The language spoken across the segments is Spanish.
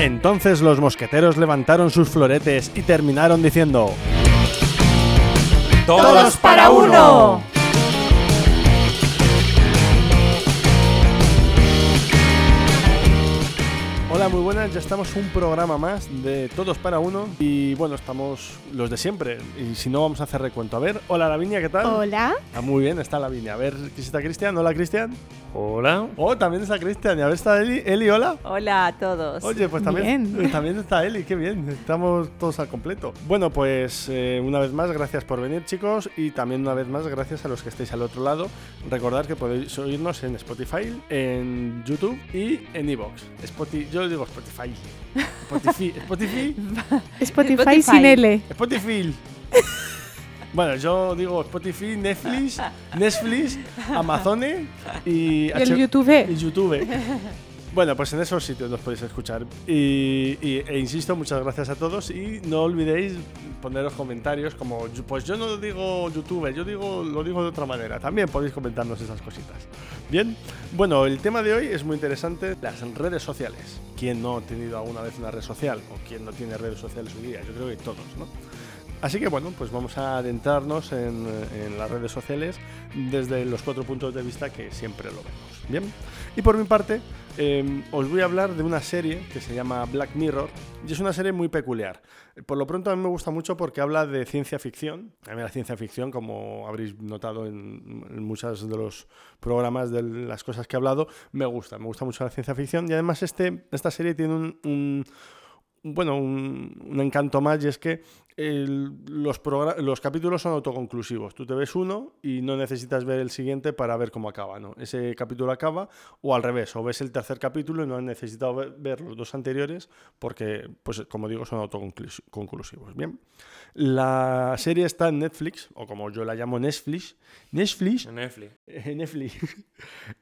Entonces los mosqueteros levantaron sus floretes y terminaron diciendo... ¡Todos para uno! Hola, muy buenas, ya estamos un programa más de Todos para Uno y bueno, estamos los de siempre y si no vamos a hacer recuento. A ver, hola Lavinia, ¿qué tal? Hola. Ah, muy bien, está Lavinia. A ver, ¿qué está Cristian? Hola Cristian. Hola. Oh, también está Cristian. Y a ver, está Eli. Eli, hola. Hola a todos. Oye, pues también, Bien. también está Eli, qué bien, estamos todos al completo. Bueno, pues eh, una vez más, gracias por venir chicos y también una vez más, gracias a los que estéis al otro lado. Recordad que podéis oírnos en Spotify, en YouTube y en Evox. Spotify, yo digo Spotify. Spotify, Spotify, Spotify, Spotify. sin L. Spotify. Bueno, yo digo Spotify, Netflix, Netflix, Amazon y, el YouTube. y YouTube. Bueno, pues en esos sitios nos podéis escuchar. Y, y- e insisto, muchas gracias a todos y no olvidéis poneros comentarios como, pues yo no digo YouTube, yo digo lo digo de otra manera. También podéis comentarnos esas cositas. Bien, bueno, el tema de hoy es muy interesante, las redes sociales. ¿Quién no ha tenido alguna vez una red social? ¿O quién no tiene redes sociales hoy día? Yo creo que todos, ¿no? Así que bueno, pues vamos a adentrarnos en, las redes sociales desde los cuatro puntos de vista que siempre lo vemos. Bien, y por mi parte, eh, os voy a hablar de una serie que se llama Black Mirror y es una serie muy peculiar. Por lo pronto a mí me gusta mucho porque habla de ciencia ficción. A mí la ciencia ficción, como habréis notado en, en muchos de los programas de las cosas que he hablado, me gusta. Me gusta mucho la ciencia ficción y además este, esta serie tiene un bueno, un, un encanto más y es que el- los, los capítulos son autoconclusivos. Tú te ves uno y no necesitas ver el siguiente para ver cómo acaba, ¿no? Ese capítulo acaba o al revés, o ves el tercer capítulo y no has necesitado ver, ver los dos anteriores porque, pues como digo, son autoconclusivos. Bien. La serie está en Netflix, o como yo la llamo Netflix. Netflix Netflix. Netflix.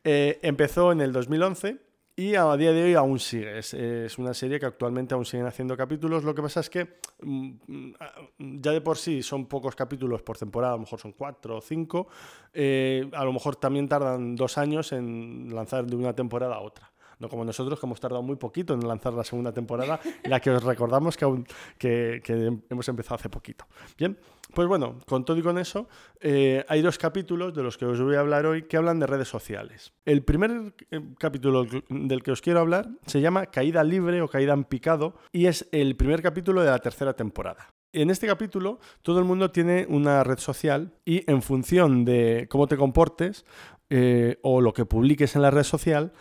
Eh, empezó en el 2011 y a día de hoy aún sigue. Es, es una serie que actualmente aún siguen haciendo capítulos. Lo que pasa es que mm, mm, ya de por sí son pocos capítulos por temporada, a lo mejor son cuatro o cinco. Eh, a lo mejor también tardan dos años en lanzar de una temporada a otra. No como nosotros, que hemos tardado muy poquito en lanzar la segunda temporada, la que os recordamos que, aún, que, que hemos empezado hace poquito. Bien, pues bueno, con todo y con eso, eh, hay dos capítulos de los que os voy a hablar hoy que hablan de redes sociales. El primer eh, capítulo del que os quiero hablar se llama Caída Libre o Caída en Picado y es el primer capítulo de la tercera temporada. En este capítulo todo el mundo tiene una red social y en función de cómo te comportes eh, o lo que publiques en la red social,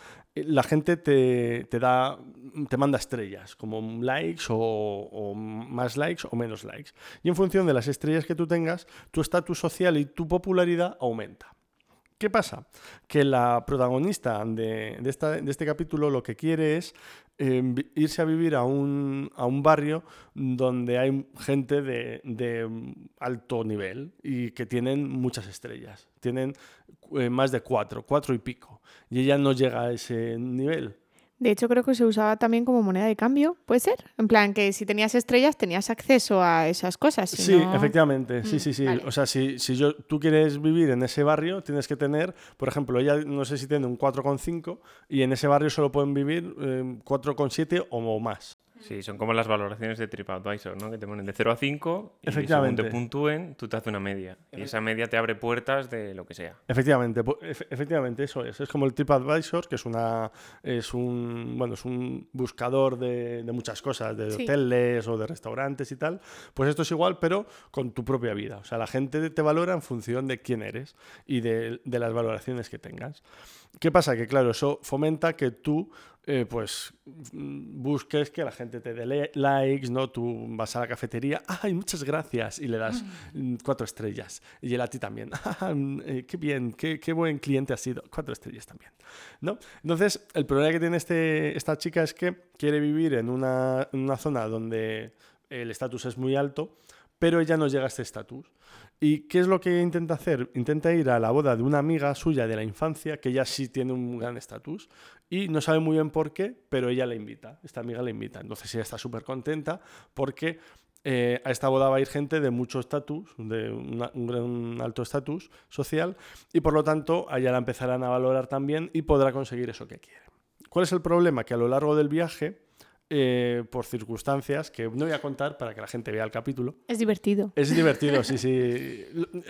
la gente te, te da te manda estrellas, como likes o, más likes o menos likes. Y en función de las estrellas que tú tengas, tu estatus social y tu popularidad aumenta. ¿Qué pasa? Que la protagonista de, de este capítulo lo que quiere es vi- irse a vivir a un, a un barrio donde hay gente de, de, alto nivel y que tienen muchas estrellas. Tienen eh, más de cuatro, cuatro y pico. Y ella no llega a ese nivel. De hecho, creo que se usaba también como moneda de cambio, ¿puede ser? En plan, que si tenías estrellas tenías acceso a esas cosas. si Sí, no- efectivamente, sí, Mm, sí, sí. vale. O sea, si, si yo, tú quieres vivir en ese barrio, tienes que tener, por ejemplo, ella no sé si tiene un 4,5 y en ese barrio solo pueden vivir eh, 4,7 o más. Sí, son como las valoraciones de TripAdvisor, ¿no? Que te ponen de 0 a 5 y según te puntúen, tú te haces una media. Y esa media te abre puertas de lo que sea. Efectivamente, pu- efe- efectivamente, eso es. Es como el TripAdvisor, que es una es un bueno, es un buscador de, de muchas cosas, de Sí. hoteles o de restaurantes y tal. Pues esto es igual, pero con tu propia vida. O sea, la gente te valora en función de quién eres y de, de las valoraciones que tengas. ¿Qué pasa? Que claro, eso fomenta que tú eh, pues mm, busques que la gente te dé likes, ¿no? Tú vas a la cafetería, ¡ay, muchas gracias! Y le das mm, cuatro estrellas. Y él a ti también, ¡ah, mm, eh, qué bien, qué, qué buen cliente has sido! Cuatro estrellas también, ¿no? Entonces, el problema que tiene este, esta chica es que quiere vivir en una, en una zona donde el estatus es muy alto, pero ella no llega a este estatus. ¿Y qué es lo que intenta hacer? Intenta ir a la boda de una amiga suya de la infancia, que ella sí tiene un gran estatus, y no sabe muy bien por qué, pero ella la invita, esta amiga la invita. Entonces ella está súper contenta porque eh, a esta boda va a ir gente de mucho estatus, de un gran alto estatus social, y por lo tanto a ella la empezarán a valorar también y podrá conseguir eso que quiere. ¿Cuál es el problema? Que a lo largo del viaje eh, por circunstancias que no voy a contar para que la gente vea el capítulo. Es divertido. Es divertido, sí, sí.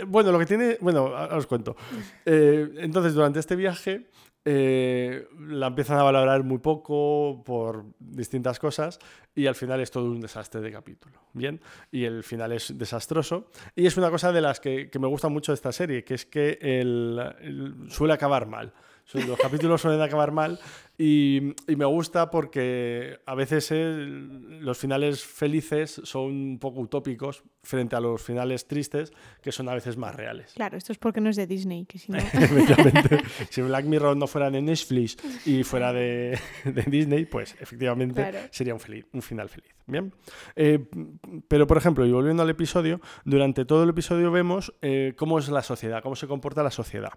Bueno, lo que tiene. Bueno, ahora os cuento. Eh, entonces, durante este viaje. eh, la empiezan a valorar muy poco por distintas cosas y al final es todo un desastre de capítulo. Bien, y el final es desastroso. Y es una cosa de las que, que me gusta mucho de esta serie, que es que el- el- suele acabar mal. Los capítulos suelen acabar mal y, y me gusta porque a veces el- los finales felices son un poco utópicos frente a los finales tristes que son a veces más reales. Claro, esto es porque no es de Disney, que si no... Efectivamente. si Black Mirror no fuera de Netflix y fuera de, de Disney, pues efectivamente Claro. sería un, feliz, un final feliz. Bien. Eh, pero, por ejemplo, y volviendo al episodio, durante todo el episodio vemos eh, cómo es la sociedad, cómo se comporta la sociedad.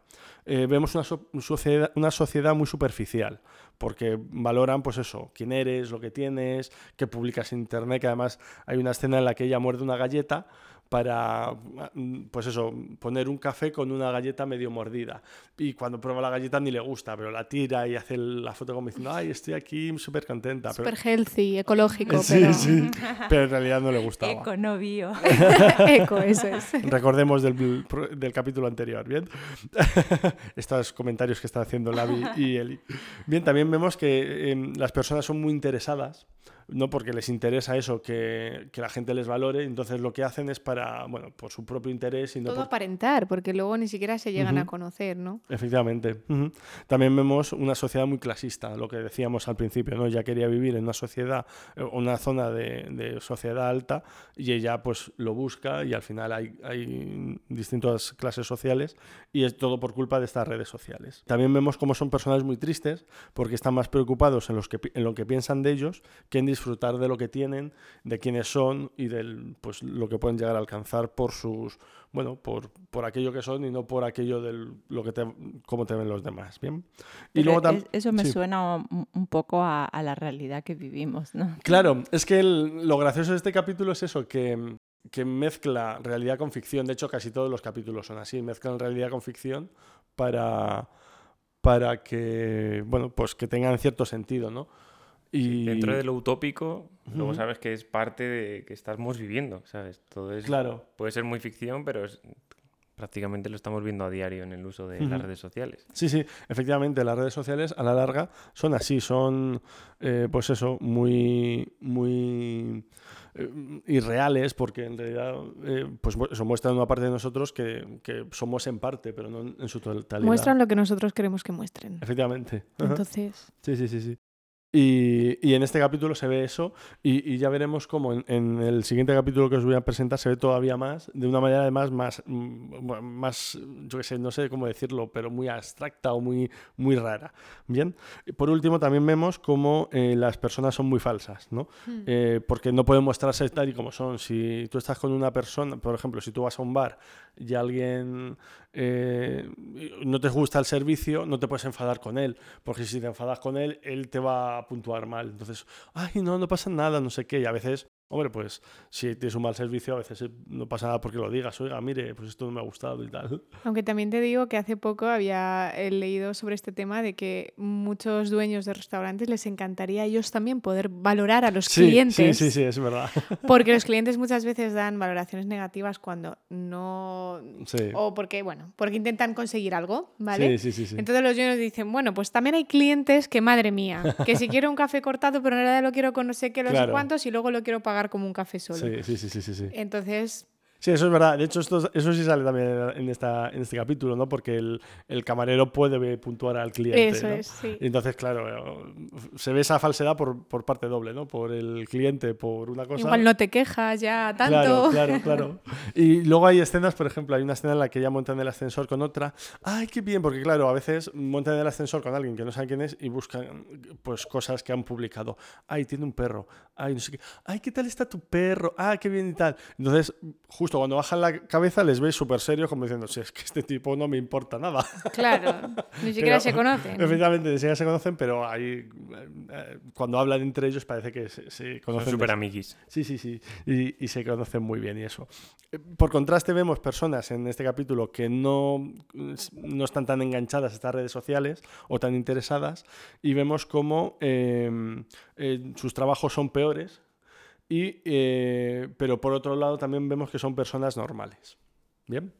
Eh, vemos una, so- sociedad, una sociedad muy superficial, porque valoran, pues eso, quién eres, lo que tienes, qué publicas en internet, que además hay una escena en la que ella muerde una galleta para, mm, pues eso, poner un café con una galleta medio mordida. Y cuando prueba la galleta ni le gusta, pero la tira y hace la foto como diciendo, ay, estoy aquí súper contenta. Pero... Súper healthy, ecológico, Sí, pero... sí, pero en realidad no le gustaba. Eco, no bio. Eco, eso es. Recordemos del, del capítulo anterior, ¿bien? Estos comentarios que está haciendo Lavi y Eli. Bien, también vemos que em, las personas son muy interesadas, no porque les interesa eso, que, que la gente les valore, entonces lo que hacen es para, bueno, por su propio interés y no Todo por... aparentar, porque luego ni siquiera se llegan a Ujú. conocer, ¿no? Efectivamente. Ujú. También vemos una sociedad muy clasista, lo que decíamos al principio, ¿no? Ella quería vivir en una sociedad, eh, una zona de, de sociedad alta, y ella pues lo busca y al final hay, hay distintas clases sociales y es todo por culpa de estas redes sociales. También vemos cómo son personas muy tristes porque están más preocupados en, los que, en lo que piensan de ellos que en disfrutar de lo que tienen, de quiénes son y de pues, lo que pueden llegar a alcanzar por sus bueno, por, por aquello que son y no por aquello de lo que te, cómo te ven los demás, ¿bien? Y Pero luego tam- es- eso me sí. suena un, un poco a, a la realidad que vivimos, ¿no? Claro, es que el- lo gracioso de este capítulo es eso, que, que mezcla realidad con ficción. De hecho, casi todos los capítulos son así, mezclan realidad con ficción para, para que, bueno, pues que tengan cierto sentido, ¿no? Y Dentro de lo utópico, luego sabes que es parte de que estamos viviendo, ¿sabes? Todo es, Claro, puede ser muy ficción, pero es- prácticamente lo estamos viendo a diario en el uso de las redes sociales. Sí, sí, efectivamente, las redes sociales a la larga son así, son, eh, pues eso, muy, muy eh, irreales, porque en realidad, eh, pues eso muestran una parte de nosotros que, que somos en parte, pero no en, su totalidad. Muestran lo que nosotros queremos que muestren. Efectivamente. Ajá. Entonces, Sí, sí, sí, sí. Y, y en este capítulo se ve eso y, y ya veremos cómo en, en el siguiente capítulo que os voy a presentar se ve todavía más, de una manera además más, mm, más yo qué sé, no sé cómo decirlo, pero muy abstracta o muy, muy rara. Bien. Por último, también vemos cómo eh, las personas son muy falsas, ¿no? Eh, porque no pueden mostrarse tal y como son. Si tú estás con una persona, por ejemplo, si tú vas a un bar y alguien eh, no te gusta el servicio, no te puedes enfadar con él, porque si te enfadas con él, él te va a puntuar mal. Entonces, ay, no, no pasa nada, no sé qué. Y a veces, hombre, pues si tienes un mal servicio, a veces no pasa nada porque lo digas, oiga, mire, pues esto no me ha gustado y tal. aunque también te digo que hace poco había eh, leído sobre este tema de que muchos dueños de restaurantes les encantaría a ellos también poder valorar a los Sí, clientes. sí, sí, sí, es verdad. Porque los clientes muchas veces dan valoraciones negativas cuando no. Sí. O porque, bueno, porque intentan conseguir algo, ¿vale? Sí, sí, sí, sí. Entonces los dueños dicen, bueno, pues también hay clientes que, madre mía, que si quiero un café cortado, pero en realidad lo quiero con no sé qué, no sé Claro. cuántos, y luego lo quiero pagar como un café solo. Sí, sí, sí, sí, sí, sí. Entonces, Sí, eso es verdad. De hecho, esto, eso sí sale también en, esta, en este capítulo, ¿no? Porque el, el camarero puede puntuar al cliente. eso ¿no? es, sí. Entonces, claro, se ve esa falsedad por, por parte doble, ¿no? Por el cliente, por una cosa. Igual no te quejas ya tanto. Claro, claro, claro. Y luego hay escenas, por ejemplo, hay una escena en la que ya montan el ascensor con otra. ¡Ay, qué bien! Porque claro, a veces montan el ascensor con alguien que no sabe quién es y buscan pues cosas que han publicado. ¡Ay, tiene un perro! ¡Ay, no sé qué! ¡Ay, qué tal está tu perro! ¡Ah, qué bien y tal! Entonces, justo justo cuando bajan la cabeza les ves súper serios como diciendo, si es que este tipo no me importa nada. Claro, ni siquiera Pero, se conocen. Efectivamente, ni siquiera se conocen, pero ahí eh, cuando hablan entre ellos parece que se, se Son conocen. súper amiguis. Sí, sí, sí. Y, y se conocen muy bien y eso. Eh, Por contraste, vemos personas en este capítulo que no, no están tan enganchadas a estas redes sociales o tan interesadas y vemos cómo eh, eh, sus trabajos son peores. Y, eh, pero por otro lado también vemos que son personas normales. Bien.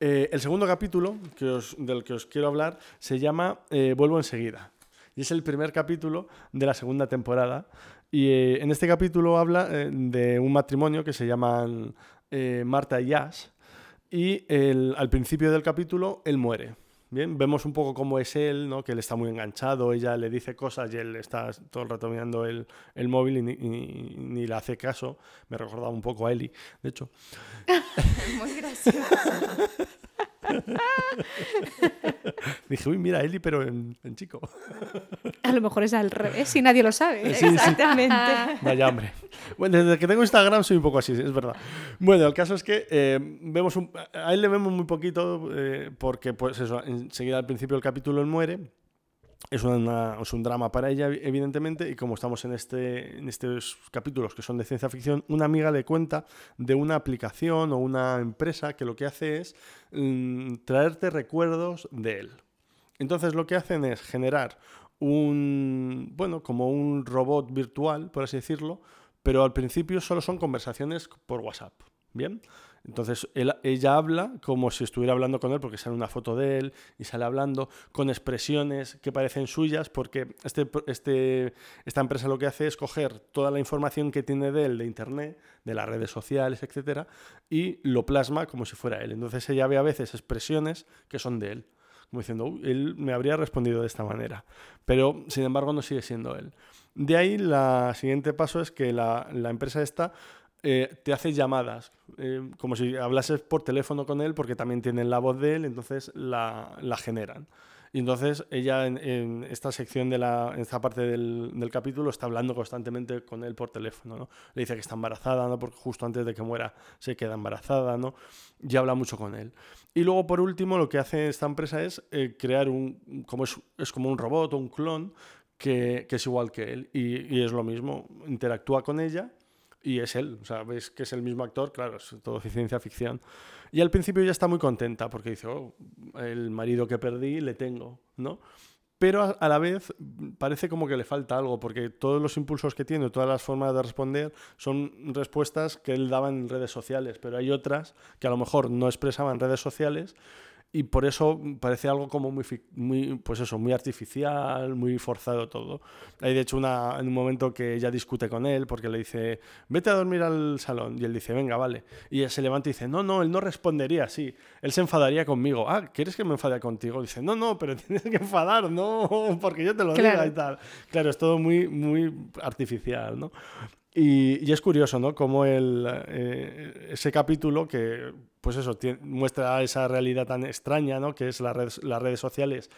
Eh, el segundo capítulo que os- del que os quiero hablar se llama eh, Vuelvo enseguida. Y es el primer capítulo de la segunda temporada. Y en este capítulo habla de un matrimonio que se llaman Marta y Ash. Y el- al principio del capítulo él muere. Bien, vemos un poco cómo es él, ¿no? que él está muy enganchado, ella le dice cosas y él está todo el rato mirando el, el móvil y ni, y ni le hace caso. Me recordaba un poco a Eli, de hecho. Muy gracioso. Dije, uy, mira, Eli, pero en, en chico. A lo mejor es al revés y nadie lo sabe. Sí, sí. Exactamente. Vaya hombre. Bueno, desde que tengo Instagram soy un poco así, es verdad. Bueno, el caso es que eh, vemos un- a él le vemos muy poquito eh, porque, pues eso, enseguida al principio del capítulo él muere. Es, es un drama para ella, evidentemente, y como estamos en, este, en estos capítulos que son de ciencia ficción, una amiga le cuenta de una aplicación o una empresa que lo que hace es mm, traerte recuerdos de él. Entonces lo que hacen es generar un, bueno, como un robot virtual, por así decirlo, pero al principio solo son conversaciones por WhatsApp. ¿Bien? Entonces ella habla como si estuviera hablando con él, porque sale una foto de él y sale hablando con expresiones que parecen suyas, porque este, este, esta empresa lo que hace es coger toda la información que tiene de él, de internet, de las redes sociales, etcétera, y lo plasma como si fuera él. Entonces ella ve a veces expresiones que son de él como diciendo, "Uy, él me habría respondido de esta manera. Pero, sin embargo, no sigue siendo él. De ahí, la siguiente paso es que la, la empresa esta eh, te hace llamadas, eh, como si hablases por teléfono con él, porque también tienen la voz de él, entonces la, la generan. Y entonces ella en, en esta sección de la, en esta parte del, del capítulo está hablando constantemente con él por teléfono, ¿no? Le dice que está embarazada, ¿no? Porque justo antes de que muera se queda embarazada, ¿no? Y habla mucho con él. Y luego, por último, lo que hace esta empresa es eh, crear un, como es, es como un robot o un clon que, que es igual que él. Y, y es lo mismo, interactúa con ella y es él. O sea, ves que es el mismo actor, claro, es todo ciencia ficción. Y al principio ella está muy contenta porque dice, oh, el marido que perdí le tengo, ¿no? Pero a, a la vez parece como que le falta algo, porque todos los impulsos que tiene, todas las formas de responder, son respuestas que él daba en redes sociales, pero hay otras que a lo mejor no expresaba en redes sociales y por eso parece algo como muy, muy, pues eso, muy artificial, muy forzado todo. Hay de hecho una, en un momento que ella discute con él porque le dice, vete a dormir al salón. Y él dice, venga, vale. Y ella se levanta y dice, no, no, él no respondería así. Él se enfadaría conmigo. Ah, ¿quieres que me enfade contigo? Dice, no, no, pero tienes que enfadar, no, porque yo te lo Claro. diga y tal. Claro, es todo muy, muy artificial, ¿no? Y, es curioso, ¿no? Como eh, ese capítulo que, pues eso, muestra esa realidad tan extraña, ¿no? Que es la red- las redes sociales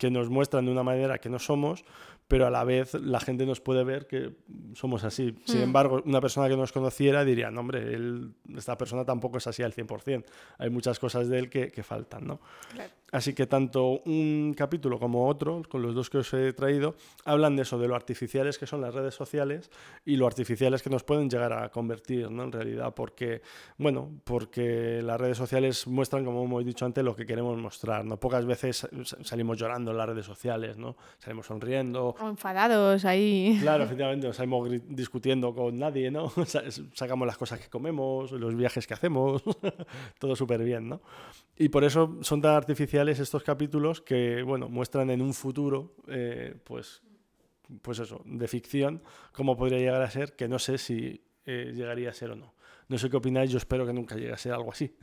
que nos muestran de una manera que no somos, pero a la vez la gente nos puede ver que somos así. Sin Mm. embargo, una persona que nos conociera diría, no, hombre, él- esta persona tampoco es así al 100%. Hay muchas cosas de él que, que faltan, ¿no? Claro. Así que tanto un capítulo como otro, con los dos que os he traído, hablan de eso, de lo artificiales que son las redes sociales y lo artificiales que nos pueden llegar a convertir, ¿no? En realidad, porque, bueno, porque las redes sociales muestran, como hemos dicho antes, lo que queremos mostrar, ¿no? Pocas veces sa- salimos llorando en las redes sociales, ¿no? Salimos sonriendo, O enfadados ahí. Claro, efectivamente, no salimos discutiendo con nadie, ¿no? Sa- Sacamos las cosas que comemos, los viajes que hacemos, todo súper bien, ¿no? Y por eso son tan artificiales estos capítulos que, bueno, muestran en un futuro, eh, pues, pues eso, de ficción, cómo podría llegar a ser, que no sé si eh, llegaría a ser o no. No sé qué opináis, yo espero que nunca llegue a ser algo así.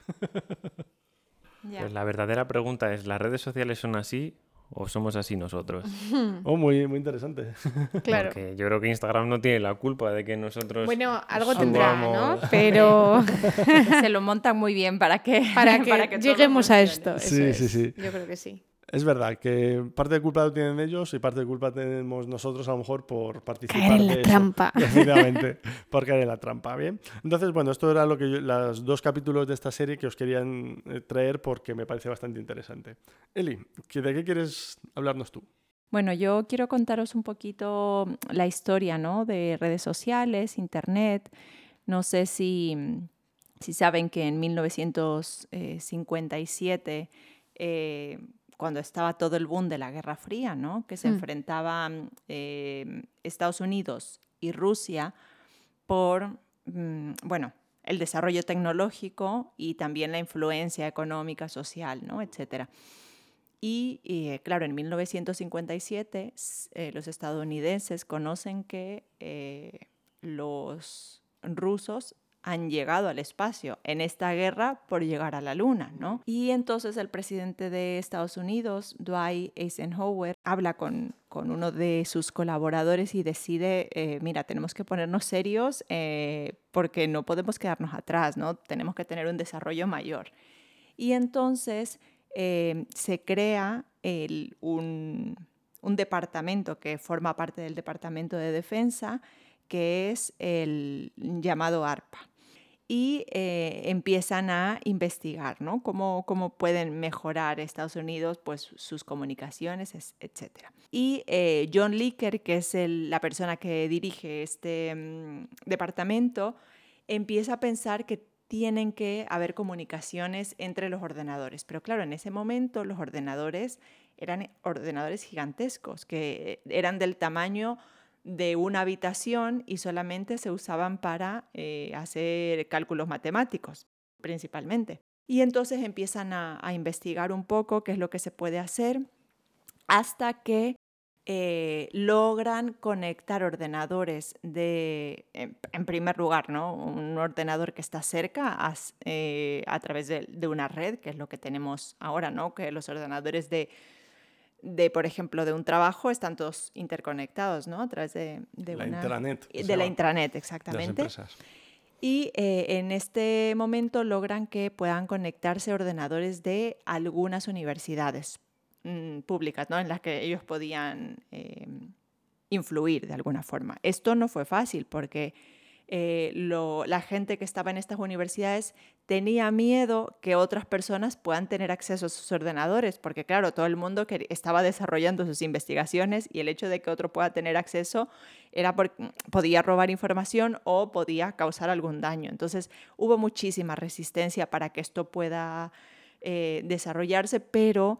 Ya. Pues la verdadera pregunta es, ¿las redes sociales son así o somos así nosotros? Oh, muy, muy interesante. Claro. Porque yo creo que Instagram no tiene la culpa de que nosotros... Bueno, algo subamos- tendrá, ¿no? Pero Se lo montan muy bien para que, para que, lleguemos a esto. eso Sí, es. sí, sí. Yo creo que sí. Es verdad que parte de culpa lo tienen ellos y parte de culpa tenemos nosotros a lo mejor por participar Caer en la de trampa. Efectivamente, por caer en la trampa, ¿bien? Entonces, bueno, esto era lo que yo- los dos capítulos de esta serie que os querían eh, traer porque me parece bastante interesante. Eli, ¿que- ¿de qué quieres hablarnos tú? Bueno, yo quiero contaros un poquito la historia, ¿no? De redes sociales, internet. No sé si, si saben que en 1957, eh, cuando estaba todo el boom de la Guerra Fría, ¿no? Que se Mm. enfrentaban eh, Estados Unidos y Rusia por, mm, bueno, el desarrollo tecnológico y también la influencia económica, social, ¿no? Etcétera. Y, y, eh, claro, en 1957 s- eh, los estadounidenses conocen que eh, los rusos han llegado al espacio en esta guerra por llegar a la luna, ¿no? Y entonces el presidente de Estados Unidos, Dwight Eisenhower, habla con, con uno de sus colaboradores y decide, eh, mira, tenemos que ponernos serios eh, porque no podemos quedarnos atrás, ¿no? Tenemos que tener un desarrollo mayor. Y entonces eh, se crea un, un departamento que forma parte del Departamento de Defensa, que es el llamado ARPA. Y eh, empiezan a investigar, ¿no? Cómo, cómo pueden mejorar Estados Unidos, pues sus comunicaciones, es- etcétera. Y eh, John Licker, que es la persona que dirige este mm, departamento, empieza a pensar que tienen que haber comunicaciones entre los ordenadores. Pero claro, en ese momento los ordenadores eran ordenadores gigantescos, que eran del tamaño de una habitación y solamente se usaban para eh, hacer cálculos matemáticos, principalmente. Y entonces empiezan a, investigar un poco qué es lo que se puede hacer hasta que eh, logran conectar ordenadores de, en, primer lugar, ¿no? un ordenador que está cerca eh, a través de, de una red, que es lo que tenemos ahora, ¿no? que los ordenadores de, de, por ejemplo, de un trabajo están todos interconectados ¿no? a través de, de la una... intranet. De la intranet, las exactamente. empresas. Y eh, en este momento logran que puedan conectarse ordenadores de algunas universidades mm, públicas, ¿no? En las que ellos podían eh, influir de alguna forma. Esto no fue fácil porque eh, la gente que estaba en estas universidades tenía miedo que otras personas puedan tener acceso a sus ordenadores, porque claro, todo el mundo que estaba desarrollando sus investigaciones y el hecho de que otro pueda tener acceso era porque podía robar información o podía causar algún daño. Entonces hubo muchísima resistencia para que esto pueda eh, desarrollarse, pero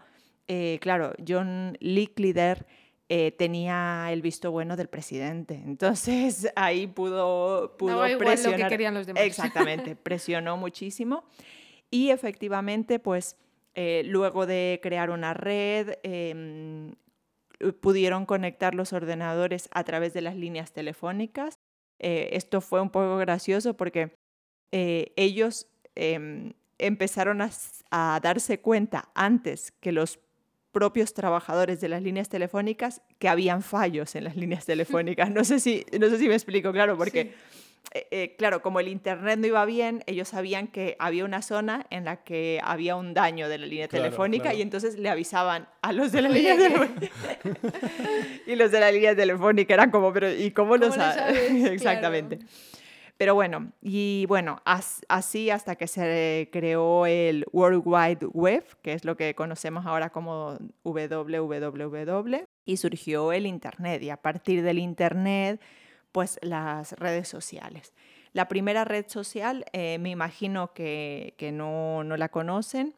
eh, claro, John Licklider eh, tenía el visto bueno del presidente. Entonces ahí pudo, pudo Daba igual lo que presionar. querían los demás. Exactamente, presionó muchísimo. Y efectivamente, pues eh, luego de crear una red, em, pudieron conectar los ordenadores a través de las líneas telefónicas. Eh, esto fue un poco gracioso porque ellos em, empezaron a darse cuenta antes que los propios trabajadores de las líneas telefónicas que habían fallos en las líneas telefónicas. No sé si, no sé si me explico, claro, porque, eh, eh, claro, como el Internet no iba bien, ellos sabían que había una zona en la que había un daño de la línea Claro, telefónica claro. y entonces le avisaban a los de la línea telefónica. y los de la línea telefónica eran como, pero ¿y cómo, lo ¿Cómo lo sabes? sabes? Claro. Pero bueno, y bueno, as- así hasta que se creó el World Wide Web, que es lo que conocemos ahora como www, y surgió el Internet. Y a partir del Internet, pues las redes sociales. La primera red social, eh, me imagino que, que no, no la conocen,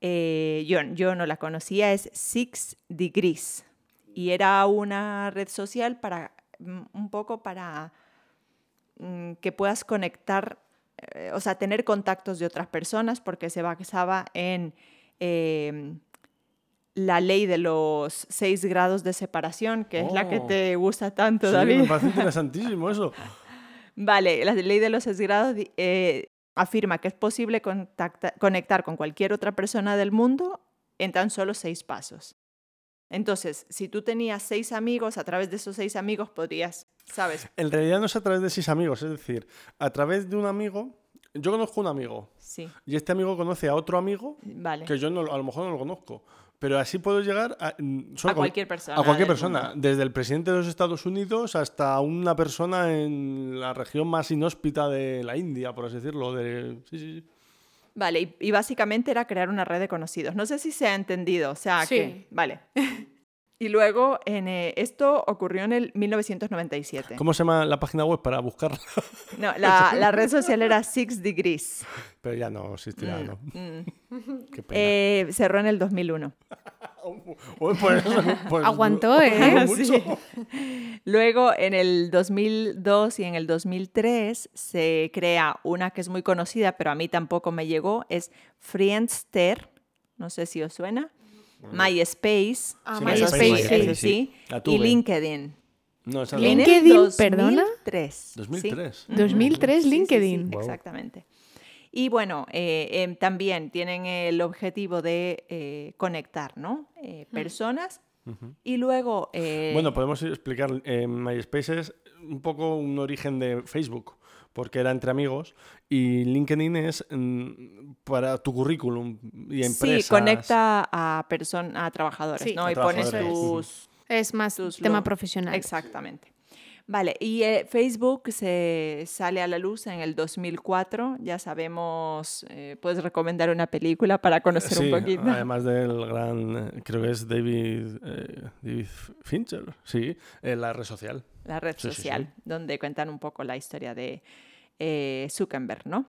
eh, yo, yo no la conocía, es Six Degrees. Y era una red social para un poco para que puedas conectar, eh, o sea, tener contactos de otras personas, porque se basaba en eh, la ley de los seis grados de separación, que es la que Oh. te gusta tanto, Sí, David. me parece interesantísimo eso. Vale, la ley de los seis grados eh, afirma que es posible contacta- conectar con cualquier otra persona del mundo en tan solo seis pasos. Entonces, si tú tenías seis amigos, a través de esos seis amigos podrías, ¿sabes? En realidad no es a través de seis amigos, es decir, a través de un amigo. Yo conozco un amigo Sí, y este amigo conoce a otro amigo vale. que yo no, a lo mejor no lo conozco. Pero así puedo llegar a, mm, solo A con- cualquier persona A cualquier persona, mundo. desde el presidente de los Estados Unidos hasta una persona en la región más inhóspita de la India, por así decirlo. De... Sí, sí, sí. Vale, y, y básicamente era crear una red de conocidos. No sé si se ha entendido, o sea, Sí. que... Vale. y luego, en, eh, esto ocurrió en el 1997. ¿Cómo se llama la página web para buscarla? No, la, la red social era Six Degrees. Pero ya no existirá, Mm, ¿no? mm. Qué pena. Eh, cerró en el 2001. Uy, pues- pues- Aguantó, ¿eh? mucho. Sí. Luego, en el 2002 y en el 2003, se crea una que es muy conocida, pero a mí tampoco me llegó, es Friendster, no sé si os suena, MySpace, Ah, Sí, eso MySpace, sí, sí. y. LinkedIn. No, esa LinkedIn, perdona. 2003. 2003. 2003 Sí, sí, sí, LinkedIn. Wow. Exactamente. Y bueno, eh, em, también tienen el objetivo de eh, conectar, ¿no? Eh, personas. Ujú. Y luego... eh, Bueno, podemos explicar. eh, MySpace es un poco un origen de Facebook, porque era entre amigos, y LinkedIn es mm, para tu currículum y empresas. Sí, conecta a personas, a trabajadores, Sí. ¿no? A y pones trabajadores. tus... Es más Tus tema lo- profesional. Exactamente. Vale, y eh, Facebook se sale a la luz en el 2004. Ya sabemos, eh, puedes recomendar una película para conocer Sí, un poquito. además del gran, eh, creo que es David, eh, David Fincher, sí, eh, la red social. La red Sí, sí, sí. social, donde cuentan un poco la historia de eh, Zuckerberg, ¿no?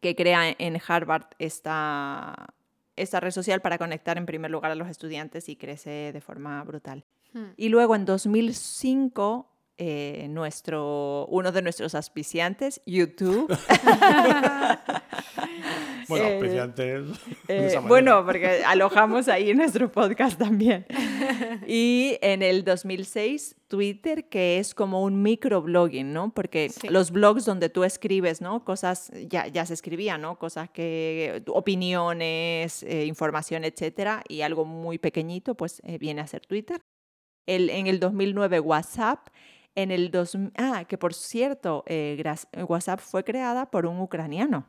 Que crea en Harvard esta, esta red social para conectar en primer lugar a los estudiantes y crece de forma brutal. Hmm. Y luego en 2005, eh, nuestro, uno de nuestros auspiciantes, YouTube, Bueno, Eh, auspiciantes, de Eh, bueno, porque alojamos ahí nuestro podcast también. Y en el 2006, Twitter, que es como un microblogging, ¿no? Porque Sí. los blogs donde tú escribes, ¿no? Cosas, ya, ya se escribían, ¿no? Cosas que, opiniones, eh, información, etcétera, y algo muy pequeñito, pues eh, viene a ser Twitter. El, en el 2009, WhatsApp. En el dos, ah, que por cierto, eh, WhatsApp fue creada por un ucraniano.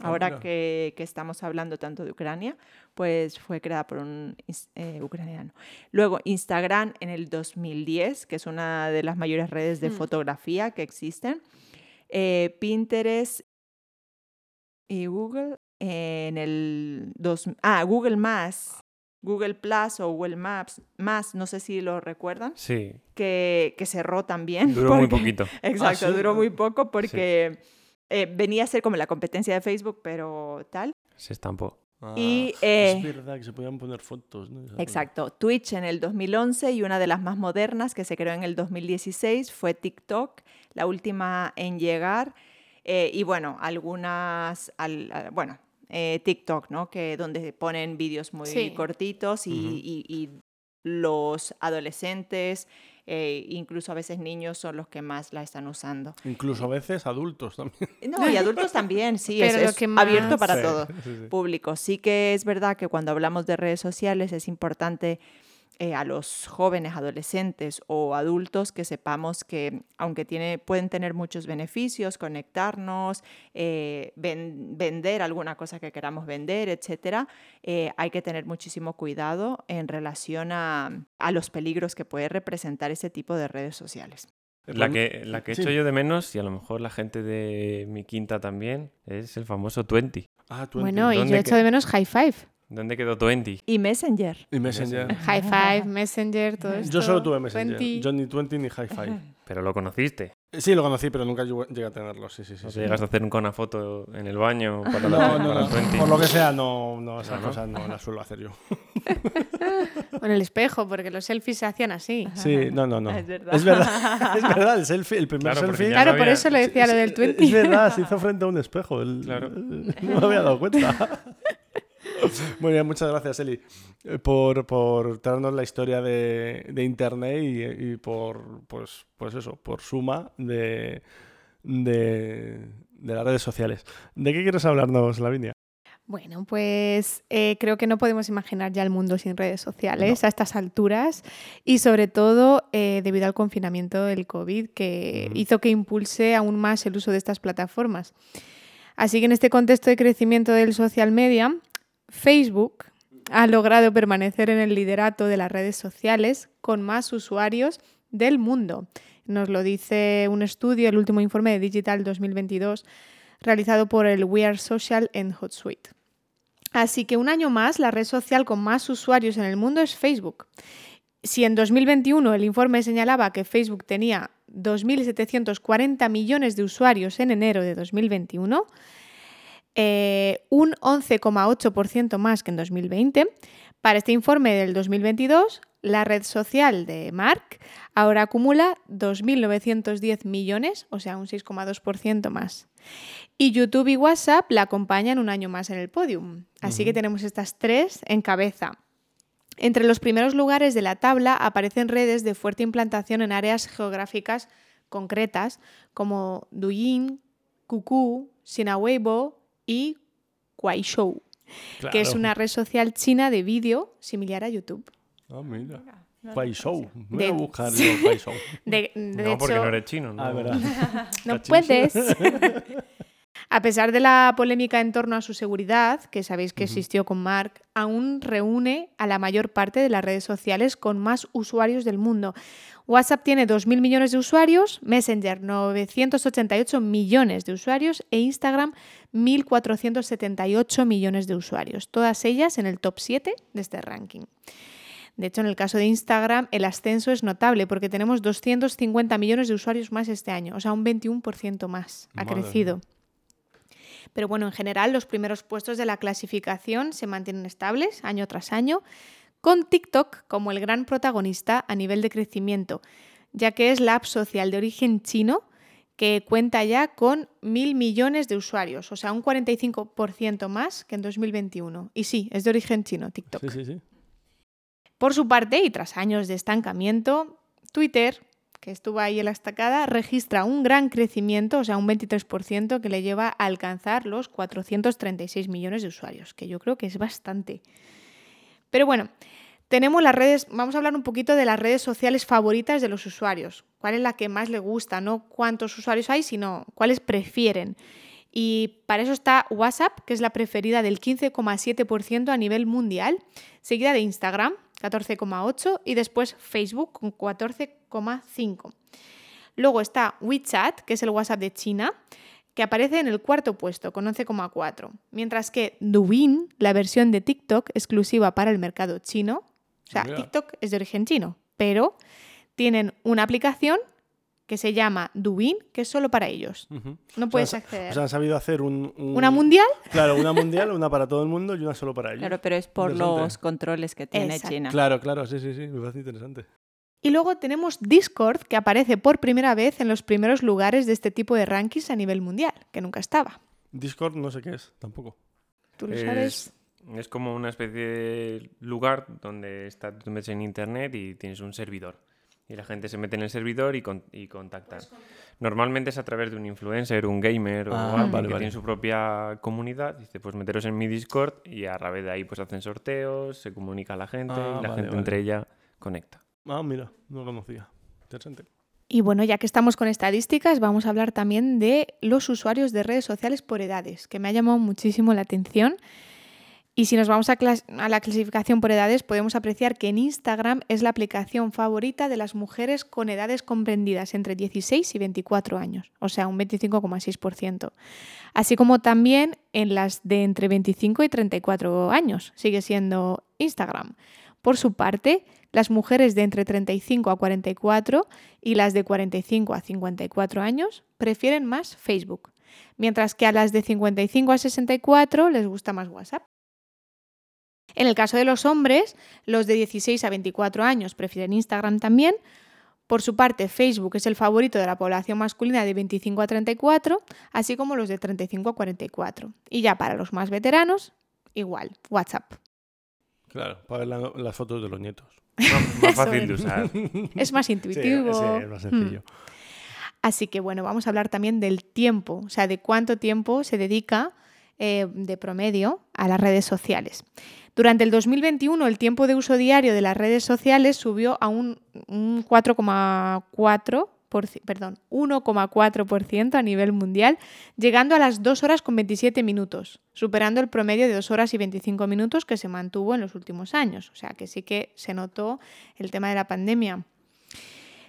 Ah, Ahora que, que estamos hablando tanto de Ucrania, pues fue creada por un eh, ucraniano. Luego, Instagram en el 2010, que es una de las mayores redes de Hmm. fotografía que existen. Eh, Pinterest y Google en el... Dos, ah, Google Más. Google Plus o Google Maps, más, no sé si lo recuerdan, Sí, que, que cerró también. duró muy poquito. Exacto, sí? duró muy poco porque eh, venía a ser como la competencia de Facebook, pero tal. Se estampó. Y, Ah, eh, es verdad que se podían poner fotos, ¿no? Exacto, Twitch en el 2011 y una de las más modernas que se creó en el 2016 fue TikTok, la última en llegar. eh, y bueno, algunas, al- a- bueno, eh, TikTok, ¿no? Que donde ponen vídeos muy Sí. cortitos y, Ujú. y- y los adolescentes, eh, incluso a veces niños, son los que más la están usando. Incluso a veces adultos también. No, y adultos también, sí, es, Pero lo es que abierto más- para Sí, todo sí, sí. público. Sí que es verdad que cuando hablamos de redes sociales es importante eh, a los jóvenes, adolescentes o adultos que sepamos que aunque tiene, pueden tener muchos beneficios, conectarnos, eh, ven- vender alguna cosa que queramos vender, etcétera, eh, hay que tener muchísimo cuidado en relación a, a los peligros que puede representar ese tipo de redes sociales. La que, la que sí. echo yo de menos, y a lo mejor la gente de mi quinta también, es el famoso 20. Ah, tú Bueno, y yo ¿Dónde echo que- de menos High Five. ¿Dónde quedó 20? Y Messenger. Y Messenger. High Five, Messenger, todo esto. Yo solo tuve Messenger. 20. Yo ni 20 ni High Five. Pero lo conociste. Eh, Sí, lo conocí, pero nunca llegué a tenerlo. Sí, sí, sí. ¿No sí. llegas a hacer una foto en el baño para, la, No, para no, el no. 20? Por lo que sea, no, no esas No, ¿no? cosas no las suelo hacer yo. Con el espejo, porque los selfies se hacían así. Sí, no, no, no. Es verdad. Es verdad, es verdad, el selfie, el primer Claro, selfie. Claro, no por había- eso le decía lo del 20. Es verdad, se hizo frente a un espejo. el- Claro. No me había dado cuenta. Muy bien, muchas gracias, Eli, eh, por, por traernos la historia de, de Internet y, y por, pues, pues eso, por suma de, de, de las redes sociales. ¿De qué quieres hablarnos, Lavinia? Bueno, pues eh, creo que no podemos imaginar ya el mundo sin redes sociales a estas alturas y sobre todo eh, debido al confinamiento del COVID que hizo que impulse aún más el uso de estas plataformas. Así que en este contexto de crecimiento del social media, Facebook ha logrado permanecer en el liderato de las redes sociales con más usuarios del mundo. Nos lo dice un estudio, el último informe de Digital 2022, realizado por el We Are Social en Hotsuite. Así que un año más, la red social con más usuarios en el mundo es Facebook. Si en 2021 el informe señalaba que Facebook tenía 2.740 millones de usuarios en enero de 2021, eh, un 11,8% más que en 2020, para este informe del 2022, la red social de Mark ahora acumula 2.910 millones, o sea, un 6,2% más. Y YouTube y WhatsApp la acompañan un año más en el podium. Así que tenemos estas tres en cabeza. Entre los primeros lugares de la tabla aparecen redes de fuerte implantación en áreas geográficas concretas como Douyin, Kuku, Weibo y Kuaishou, que es una red social china de vídeo similar a YouTube. Ah, mira. Kuaishou. Voy De- a buscarlo, Kuaishou. De, de no, porque hecho, no eres chino, ¿no? Ah, verdad. no puedes. A pesar de la polémica en torno a su seguridad, que sabéis que existió con Mark, aún reúne a la mayor parte de las redes sociales con más usuarios del mundo. WhatsApp tiene 2.000 millones de usuarios, Messenger 988 millones de usuarios e Instagram 1.478 millones de usuarios, todas ellas en el top 7 de este ranking. De hecho, en el caso de Instagram, el ascenso es notable porque tenemos 250 millones de usuarios más este año, o sea, un 21% más. Ha Madre crecido. Pero bueno, en general, los primeros puestos de la clasificación se mantienen estables año tras año, con TikTok como el gran protagonista a nivel de crecimiento, ya que es la app social de origen chino que cuenta ya con mil millones de usuarios, o sea, un 45% más que en 2021. Y sí, es de origen chino, TikTok. Sí, sí, sí. Por su parte, y tras años de estancamiento, Twitter, que estuvo ahí en la estacada, registra un gran crecimiento, o sea, un 23%, que le lleva a alcanzar los 436 millones de usuarios, que yo creo que es bastante. Pero bueno, tenemos las redes, vamos a hablar un poquito de las redes sociales favoritas de los usuarios. ¿Cuál es la que más le gusta? No cuántos usuarios hay, sino cuáles prefieren. Y para eso está WhatsApp, que es la preferida del 15,7% a nivel mundial, seguida de Instagram, 14,8%, y después Facebook con 14,5%. Luego está WeChat, que es el WhatsApp de China, que aparece en el cuarto puesto con 11,4%, mientras que Douyin, la versión de TikTok exclusiva para el mercado chino, o sea, Mira. TikTok es de origen chino, pero tienen una aplicación que se llama Douyin, que es solo para ellos. No O puedes sea, acceder. O sea, han sabido hacer un, un- ¿Una mundial? Claro, una mundial, una para todo el mundo y una solo para ellos. Claro, pero es por los controles que tiene Exacto. China. Claro, claro, sí, sí, sí, me parece interesante. Y luego tenemos Discord, que aparece por primera vez en los primeros lugares de este tipo de rankings a nivel mundial, que nunca estaba. Discord no sé qué es, tampoco. ¿Tú lo sabes? Es, es como una especie de lugar donde está, tú te metes en internet y tienes un servidor. Y la gente se mete en el servidor y, con- y contacta. Normalmente es a través de un influencer, un gamer o Ah, alguien vale, que vale. tiene su propia comunidad. Dice, pues meteros en mi Discord y a través de ahí pues hacen sorteos, se comunica a la gente Ah, y la vale, gente vale. entre ella conecta. Ah, mira, no lo conocía. Interesante. Y bueno, ya que estamos con estadísticas, vamos a hablar también de los usuarios de redes sociales por edades, que me ha llamado muchísimo la atención. Y si nos vamos a, la clasificación por edades, podemos apreciar que en Instagram es la aplicación favorita de las mujeres con edades comprendidas entre 16 y 24 años, o sea, un 25,6%. Así como también en las de entre 25 y 34 años, sigue siendo Instagram. Por su parte, las mujeres de entre 35 a 44 y las de 45 a 54 años prefieren más Facebook, mientras que a las de 55 a 64 les gusta más WhatsApp. En el caso de los hombres, los de 16 a 24 años prefieren Instagram también. Por su parte, Facebook es el favorito de la población masculina de 25 a 34, así como los de 35 a 44. Y ya para los más veteranos, igual, WhatsApp. Claro, para ver la- las fotos de los nietos. Más, fácil de es. usar. Es más intuitivo. sí, es más sencillo. Así que bueno, vamos a hablar también del tiempo, o sea, de cuánto tiempo se dedica eh, de promedio a las redes sociales. Durante el 2021 el tiempo de uso diario de las redes sociales subió a un, un 4,4%, perdón, 1,4% a nivel mundial, llegando a las 2 horas con 27 minutos, superando el promedio de 2 horas y 25 minutos que se mantuvo en los últimos años. O sea que sí que se notó el tema de la pandemia.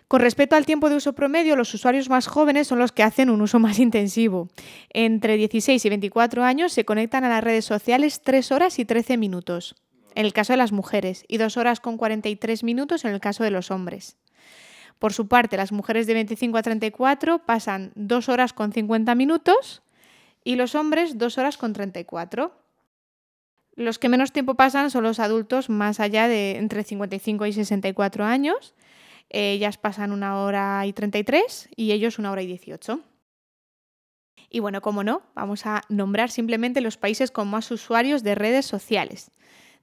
Con respecto al tiempo de uso promedio, los usuarios más jóvenes son los que hacen un uso más intensivo. Entre 16 y 24 años se conectan a las redes sociales 3 horas y 13 minutos, en el caso de las mujeres, y 2 horas con 43 minutos en el caso de los hombres. Por su parte, las mujeres de 25 a 34 pasan 2 horas con 50 minutos y los hombres 2 horas con 34. Los que menos tiempo pasan son los adultos más allá de entre 55 y 64 años ellas pasan una hora y 33 y ellos una hora y 18. Y bueno, como no, vamos a nombrar simplemente los países con más usuarios de redes sociales.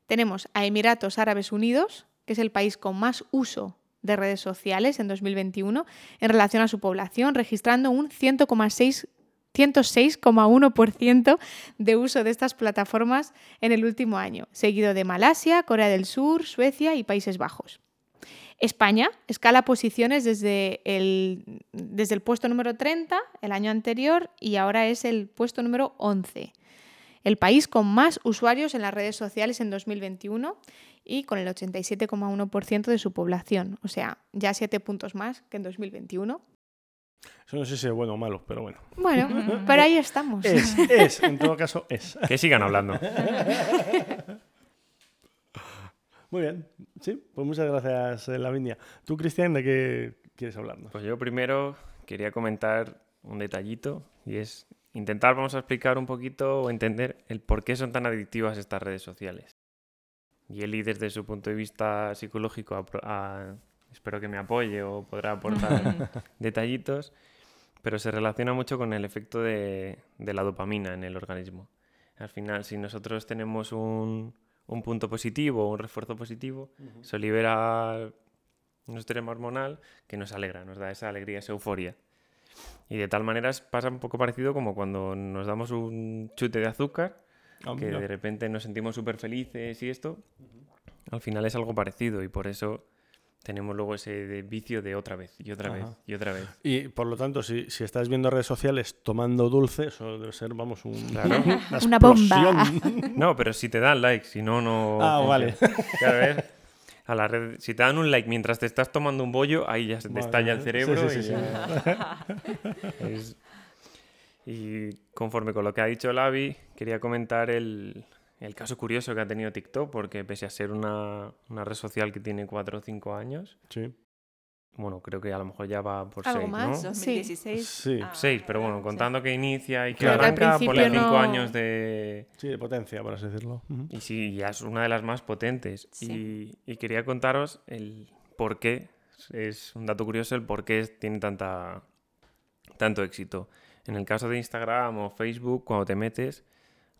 Tenemos a Emiratos Árabes Unidos, que es el país con más uso de redes sociales en 2021 en relación a su población, registrando un 106,1% de uso de estas plataformas en el último año, seguido de Malasia, Corea del Sur, Suecia y Países Bajos. España escala posiciones desde el, desde el puesto número 30 el año anterior y ahora es el puesto número 11. El país con más usuarios en las redes sociales en 2021 y con el 87,1% de su población, o sea, ya siete puntos más que en 2021. Eso no sé si es bueno o malo, pero bueno. Bueno, pero ahí estamos. Es, es, en todo caso es. Que sigan hablando. Muy bien, sí, pues muchas gracias, eh, Lavinia. Tú, Cristian, ¿de qué quieres hablarnos? Pues yo primero quería comentar un detallito y es intentar, vamos a explicar un poquito o entender el por qué son tan adictivas estas redes sociales. Y Eli, desde su punto de vista psicológico, espero que me apoye o podrá aportar detallitos, pero se relaciona mucho con el efecto de la dopamina en el organismo. Al final, si nosotros tenemos un, un punto positivo, un refuerzo positivo, se libera un extremo hormonal que nos alegra, nos da esa alegría, esa euforia. Y de tal manera pasa un poco parecido como cuando nos damos un chute de azúcar, ah, que de repente nos sentimos súper felices y esto. Al final es algo parecido y por eso tenemos luego ese vicio de otra vez y otra vez y otra vez. Y por lo tanto, si, si, estás viendo redes sociales tomando dulce, eso debe ser, vamos, un, una, bomba. No, pero si te dan like, si no, no. Ah, vale. a la red, si te dan un like mientras te estás tomando un bollo, ahí ya se te estalla el cerebro. y, y conforme con lo que ha dicho Lavi, quería comentar el, el caso curioso que ha tenido TikTok, porque pese a ser una, red social que tiene 4 o 5 años, sí. bueno, creo que a lo mejor ya va por 6, ¿no? 2016. Sí. 6, ah, pero bueno, contando que inicia y que arranca por 5 años de... Sí, de potencia, por así decirlo. Y sí, ya es una de las más potentes. Y, y, quería contaros el por qué, es un dato curioso el por qué tiene tanta, tanto éxito. En el caso de Instagram o Facebook, cuando te metes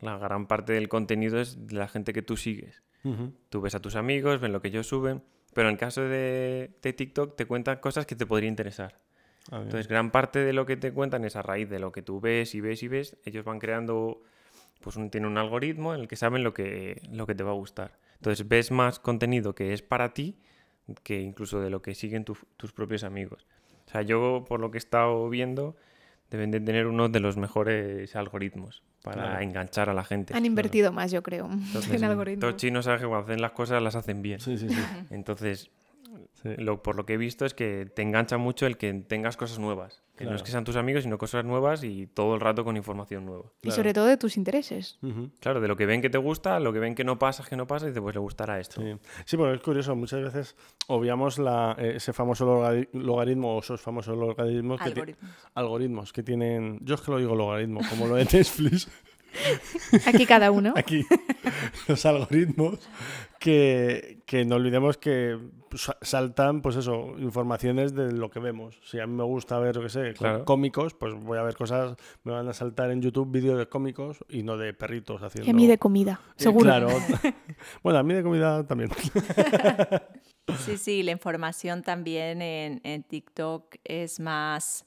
la gran parte del contenido es de la gente que tú sigues. Tú ves a tus amigos, ven lo que ellos suben, pero en el caso de, TikTok te cuentan cosas que te podrían interesar. Ah, Entonces, gran parte de lo que te cuentan es a raíz de lo que tú ves y ves y ves. Ellos van creando, pues un, tienen un algoritmo en el que saben lo que, lo que te va a gustar. Entonces, ves más contenido que es para ti que incluso de lo que siguen tus propios amigos. O sea, yo por lo que he estado viendo, deben de tener uno de los mejores algoritmos para enganchar a la gente. Han invertido más, yo creo, en algoritmos. Todos chinos saben que cuando hacen las cosas las hacen bien. Sí, sí, sí. Entonces, lo, por lo que he visto es que te engancha mucho el que tengas cosas nuevas. Que no es que sean tus amigos, sino cosas nuevas y todo el rato con información nueva. Y sobre todo de tus intereses. Claro, de lo que ven que te gusta, lo que ven que no pasa, que no pasa, y dices, pues le gustará esto. Sí, sí porque es curioso, muchas veces obviamos la, eh, ese famoso logaritmo o esos famosos logaritmos algoritmos. Que algoritmos que tienen. Yo es que lo digo logaritmo, como lo de Netflix. Aquí cada uno. Aquí los algoritmos que, que, no olvidemos que saltan, pues eso, informaciones de lo que vemos. Si a mí me gusta ver, lo que sé, cómicos, pues voy a ver cosas, me van a saltar en YouTube vídeos de cómicos y no de perritos haciendo... Y a mí de comida, seguro. Claro. bueno, a mí de comida también. sí, sí, la información también en, en TikTok es más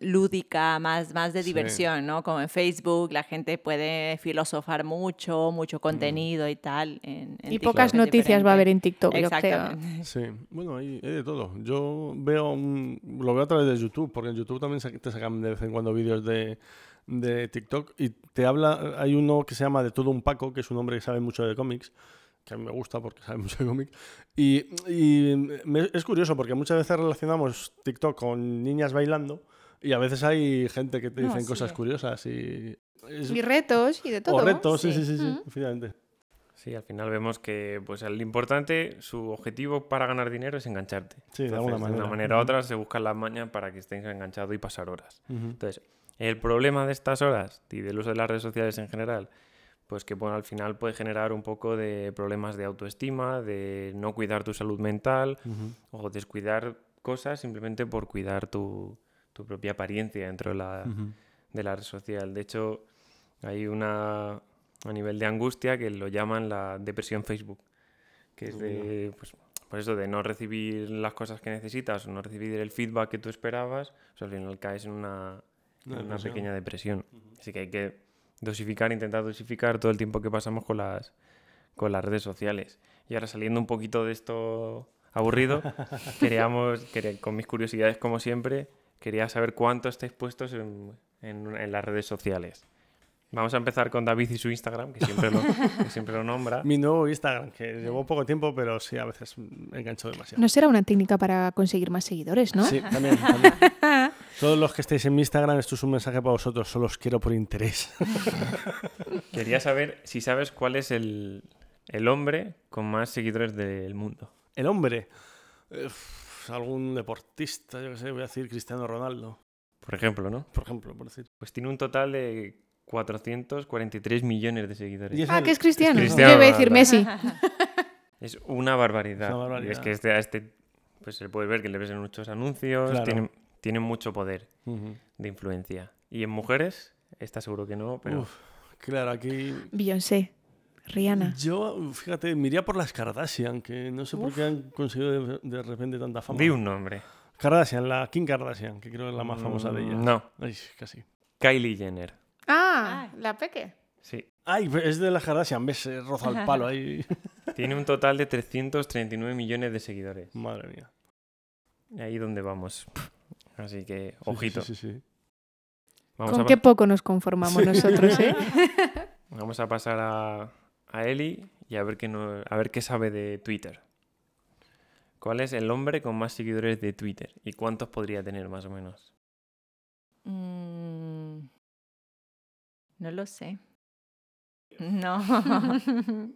lúdica, más, más de Sí. diversión, ¿no? Como en Facebook la gente puede filosofar mucho, mucho contenido y tal. en- en Y TikTok pocas noticias va a haber en. TikTok, yo creo. Sí, bueno, hay, hay de todo. Yo veo, un- lo veo a través de YouTube, porque en YouTube también te sacan de vez en cuando vídeos de, de TikTok y te habla, hay uno que se llama De todo un Paco, que es un hombre que sabe mucho de cómics, que a mí me gusta porque sabe mucho de cómics. Y, y me- es curioso porque muchas veces relacionamos TikTok con niñas bailando y a veces hay gente que te No, dicen sí. cosas curiosas y... es- Y retos y de todo. o retos, sí, sí, Sí. sí, sí, Mm. Sí, al final vemos que pues el importante, su objetivo para ganar dinero es engancharte. Sí, de alguna De manera. una manera u otra se buscan las mañas para que estés enganchado y pasar horas. Entonces, el problema de estas horas y del uso de las redes sociales en general, pues que bueno, al final puede generar un poco de problemas de autoestima, de no cuidar tu salud mental o descuidar cosas simplemente por cuidar tu, tu propia apariencia dentro de la, Ujú. de la red social. De hecho, hay una a nivel de angustia que lo llaman la depresión Facebook, que es de, pues, por eso de no recibir las cosas que necesitas o no recibir el feedback que tú esperabas, pues al final caes en una, en Una una depresión. pequeña depresión. Así que hay que dosificar, intentar dosificar todo el tiempo que pasamos con las, con las redes sociales. Y ahora saliendo un poquito de esto aburrido, queríamos, quería- con mis curiosidades como siempre, quería saber cuánto estáis puestos en, en- en las redes sociales. Vamos a empezar con David y su Instagram, que siempre lo, que siempre lo nombra. Mi nuevo Instagram, que llevo poco tiempo, pero sí, a veces me engancho demasiado. No será una técnica para conseguir más seguidores, ¿no? Sí, también, también. Todos los que estéis en mi Instagram, esto es un mensaje para vosotros, solo os quiero por interés. Quería saber si sabes cuál es el, el hombre con más seguidores del mundo. El hombre, uf, algún deportista, yo qué sé, voy a decir Cristiano Ronaldo, Por ejemplo, ¿no? por ejemplo, por decir. Pues tiene un total de 443 millones de seguidores. Es Ah, el- que es cristiano. Cristiano Yo iba a decir. Messi. Es una barbaridad. Es una barbaridad. Y es que este, a este, pues se puede ver que le ves en muchos anuncios, Claro. tiene, tiene mucho poder de influencia. Y en mujeres, está seguro que no, pero Uf, claro, aquí... Beyoncé. Rihanna. Yo, fíjate, me iría por las Kardashian, que no sé por qué han conseguido de, de repente tanta fama. di un nombre. Kardashian, la Kim Kardashian, que creo que es la más famosa de ellas. No, Ay, casi. Kylie Jenner. Ah, la peque. Sí. Ay, es de las Kardashian, ves, roza el palo ahí. Tiene un total de 339 millones de seguidores. Madre mía. Ahí donde vamos. Así que, ojito. Sí, sí, sí. Vamos, Con a, qué poco nos conformamos Sí. nosotros, ¿eh? vamos a pasar a, a Eli y a ver, qué no- a ver qué sabe de Twitter. ¿Cuál es el hombre con más seguidores de Twitter? ¿Y cuántos podría tener más o menos? Mm, no lo sé. No.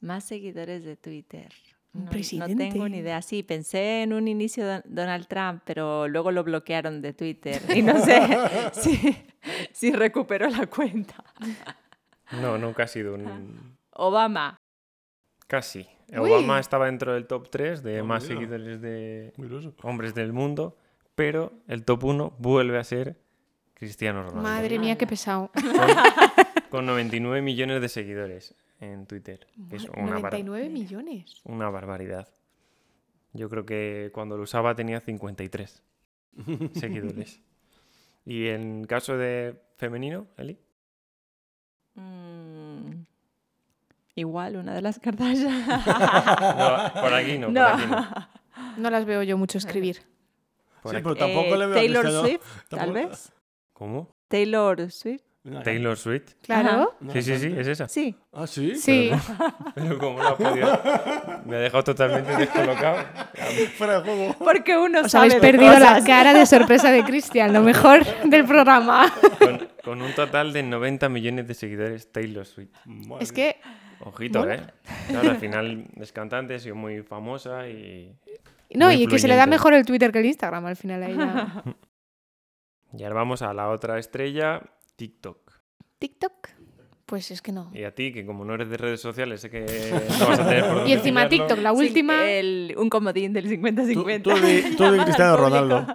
Más seguidores de Twitter. No, no presidente. tengo ni idea. Sí, pensé en un inicio de Donald Trump, pero luego lo bloquearon de Twitter. Y no sé si, si recuperó la cuenta. No, nunca ha sido un... Obama. Casi. Uy. Obama estaba dentro del top 3 de Ah, más mira. seguidores de hombres del mundo, pero el top 1 vuelve a ser Cristiano Ronaldo. Madre mía, qué pesado. Con 99 millones de seguidores en Twitter. que es una, bar- 99 millones. una barbaridad. Yo creo que cuando lo usaba tenía 53 seguidores. ¿Y en caso de femenino, Eli? Mm, igual, una de las Kardashian. No, por aquí no, por No. aquí no. No las veo yo mucho escribir. Por Sí, aquí. pero tampoco Eh, le veo a Taylor Cristiano- Swift, tal vez. ¿Cómo? Taylor Swift. Taylor Swift. Claro. Sí, sí, sí, es esa. Sí. Ah, sí. Sí. Pero ¿cómo lo ha podido? Me ha dejado totalmente descolocado. Fuera de juego. Porque uno Os sabe habéis perdido la cara de sorpresa de Cristian, lo mejor del programa. Con, con un total de 90 millones de seguidores, Taylor Swift. Madre Es que Ojito, Mola. ¿eh? Claro, al final es cantante, ha sido muy famosa y... no, Muy y que se le da mejor el Twitter que el Instagram al final a ella. Y ahora vamos a la otra estrella, TikTok. TikTok. Pues es que no. Y a ti, que como no eres de redes sociales, sé que no vas a tener por Y encima pillarlo. TikTok, la Sí, última. el- un comodín del Tú, 50-50. tú de, tú de Cristiano. Ronaldo.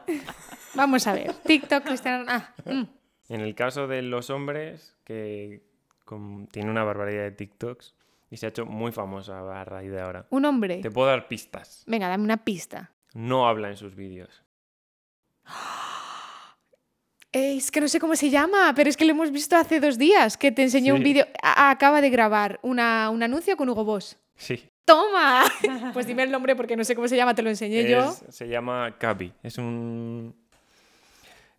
Vamos a ver. TikTok, Cristiano. Ah, mm. En el caso de los hombres, que con- tiene una barbaridad de TikToks y se ha hecho muy famosa a raíz de ahora. Un hombre. Te puedo dar pistas. Venga, dame una pista. No habla en sus vídeos. Eh, es que no sé cómo se llama, pero es que lo hemos visto hace dos días, que te enseñó un vídeo. Acaba de grabar una, un anuncio con Hugo Boss. Sí. ¡Toma! Pues dime el nombre porque no sé cómo se llama, te lo enseñé yo. Se llama Capi. Es un.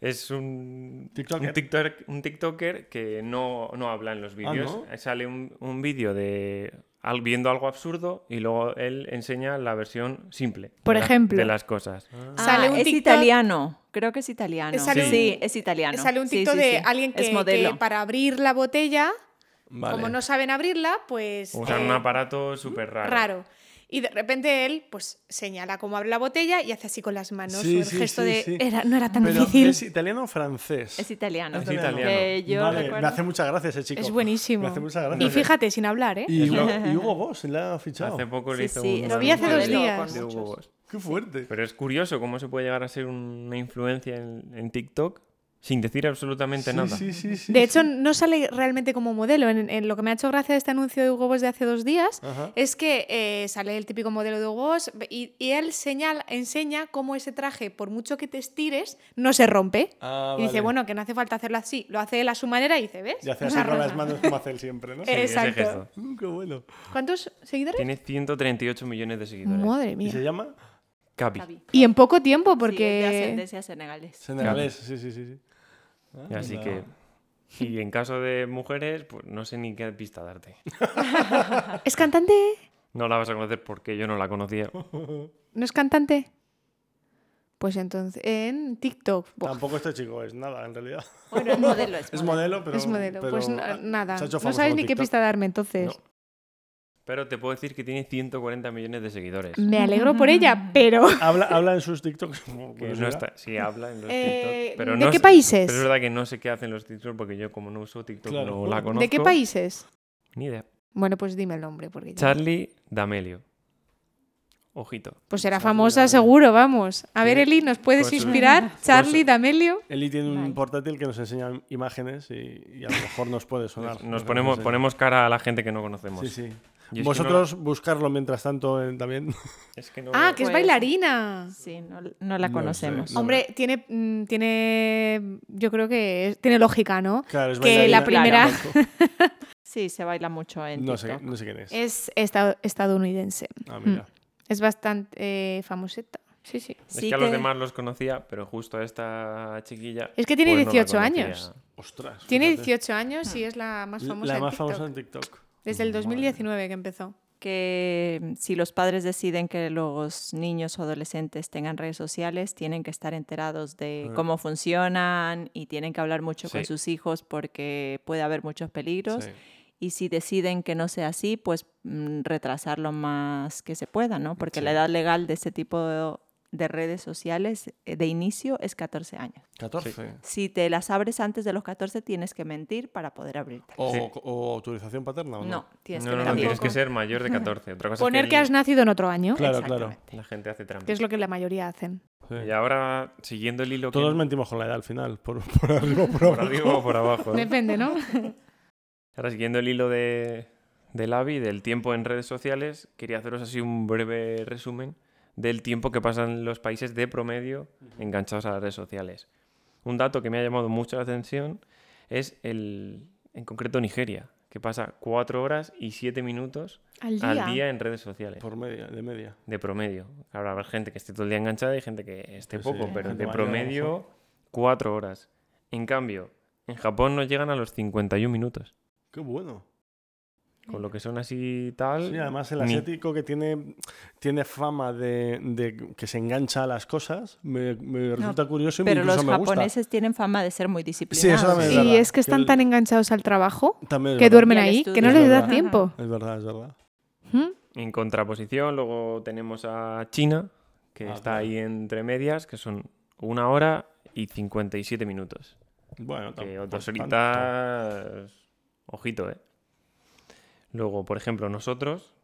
Es un TikToker. un tiktoker, un tiktoker que no, no habla en los vídeos. ¿no? Sale un, un vídeo de al- viendo algo absurdo y luego él enseña la versión simple Por de la- ejemplo. de las cosas. Sale Ah, un es TikTok- italiano. Creo que es italiano. Sale un- Sí, es italiano. Sale un Sí, TikTok sí, de alguien que, es que modelo. para abrir la botella, Vale. como no saben abrirla, pues... Usan eh, un aparato súper raro. raro. Y de repente él, pues, señala cómo abre la botella y hace así con las manos. Sí, o el sí, gesto sí, de... sí. Era, no era tan Pero difícil. ¿Es italiano o francés? Es italiano. Es italiano. Que yo Vale, recuerdo- me hace mucha gracia ese chico. Es buenísimo. Me hace mucha Y fíjate, sin hablar, ¿eh? Y, y Hugo Boss le ha fichado. Hace poco le Sí, hizo sí, un Lo vi hace dos días. con de Hugo muchos. Boss. Qué fuerte. Pero es curioso cómo se puede llegar a ser una influencia en, en TikTok sin decir absolutamente Sí, nada. sí, sí, sí, De sí. hecho, no sale realmente como modelo. En, en lo que me ha hecho gracia de este anuncio de Hugo Boss de hace dos días Ajá. es que eh, sale el típico modelo de Hugo Boss y, y él señala, enseña cómo ese traje, por mucho que te estires, no se rompe. Ah, y dice, bueno, que no hace falta hacerlo así. Lo hace él a su manera y dice, ¿ves? Y hace así con las manos como hace él siempre, ¿no? Exacto. Uh, qué bueno. ¿Cuántos seguidores? Tiene 138 millones de seguidores. Madre ¿Y se mía. llama? Capi. Capi. Y en poco tiempo, Sí, es de porque... ascendencia senegalés. Senegalés, sí, sí, sí. sí. Y Ah, Así que. Y en caso de mujeres, pues no sé ni qué pista darte. ¿Es cantante? No la vas a conocer porque yo no la conocía. ¿No es cantante? Pues entonces, en TikTok. Buah, Tampoco este chico es nada, en realidad. Bueno, es modelo. Es, Es modelo. modelo, pero. es modelo. pero pues nada. No sabes ni qué pista darme entonces. No. Pero te puedo decir que tiene 140 millones de seguidores. Me alegro por ella, pero... Habla, habla en sus TikToks. como Que no está, sí habla en los Eh, TikTok. Pero ¿de no qué sé- países? Pero es verdad que no sé qué hacen los TikTok porque yo, como no uso TikTok, Claro. no la conozco. ¿De qué países? Ni idea. Bueno, pues dime el nombre. Porque ya- Charlie D'Amelio. Ojito. Pues será Charlie famosa D'Amelio. seguro, vamos. A ver. Eli, ¿nos puedes su- inspirar? Charlie D'Amelio. Eli tiene un portátil que nos enseña imágenes y, y a lo mejor nos puede sonar. Nos que ponemos, ponemos cara a la gente que no conocemos. Sí, sí. Yo es que Vosotros buscarlo mientras tanto también. no- es que no- Ah, que es Pues- bailarina. Sí, no, no la No conocemos. sé, no. Hombre, tiene, mm, tiene, yo creo que es- tiene lógica, ¿no? Claro, es Que la primera- Sí, se baila mucho en No sé, TikTok. no sé quién es. Es esta- estadounidense. Ah, mira. Es bastante eh, famoseta. Sí, sí. Es Sí que a los demás los conocía, pero justo a esta chiquilla. Es que tiene pues no la 18 conocía. años. Ostras. Tiene fíjate. 18 años y es la más famosa La en más TikTok. famosa en TikTok. Desde el Madre 2019 que empezó. que mm, si los padres deciden que los niños o adolescentes tengan redes sociales, tienen que estar enterados de cómo funcionan y tienen que hablar mucho con sus hijos porque puede haber muchos peligros. Sí. Y si deciden que no sea así, pues mm, retrasar lo más que se pueda, ¿no? Porque Sí. la edad legal de este tipo de, de redes sociales eh, de inicio es 14 años. 14. Si te las abres antes de los 14, tienes que mentir para poder abrirte. O, Sí. o autorización paterna o no. No, tienes No, que no, no, tienes que ser mayor de 14. Otra cosa Poner es que que has nacido en otro año, Claro, claro. La gente hace trampa. que es lo que la mayoría hacen. Sí. Y ahora, siguiendo el hilo que- Todos mentimos con la edad al final, por, por arriba o por por abajo. arriba o por abajo. ¿eh? Depende, ¿no? Ahora, siguiendo el hilo de, del AVI, del tiempo en redes sociales, quería haceros así un breve resumen del tiempo que pasan los países de promedio enganchados a las redes sociales. Un dato que me ha llamado mucho la atención es el, en concreto Nigeria, que pasa 4 horas y 7 minutos Al día. al día en redes sociales, Por media, de media. de promedio. Ahora habrá gente que esté todo el día enganchada y gente que esté Sí, poco, sí, pero de promedio 4 horas. En cambio, en Japón no llegan a los 51 minutos. Qué bueno. Con lo que son así tal. Sí, además el ni- asiático que tiene, tiene fama de, de que se engancha a las cosas, me, me resulta curioso y Pero incluso los me gusta. japoneses tienen fama de ser muy Sí, eso disciplinados. también es Y verdad, es que están el- tan enganchados al trabajo es que verdad. duermen ahí, que no Es les da tiempo. Es verdad, es verdad. ¿Mm? En contraposición, luego tenemos a China, que Ah, está claro. ahí entre medias, que son una hora y 57 minutos. Bueno, Que tampoco dos tanto. horitas. Ojito, ¿eh? Luego, por ejemplo, nosotros,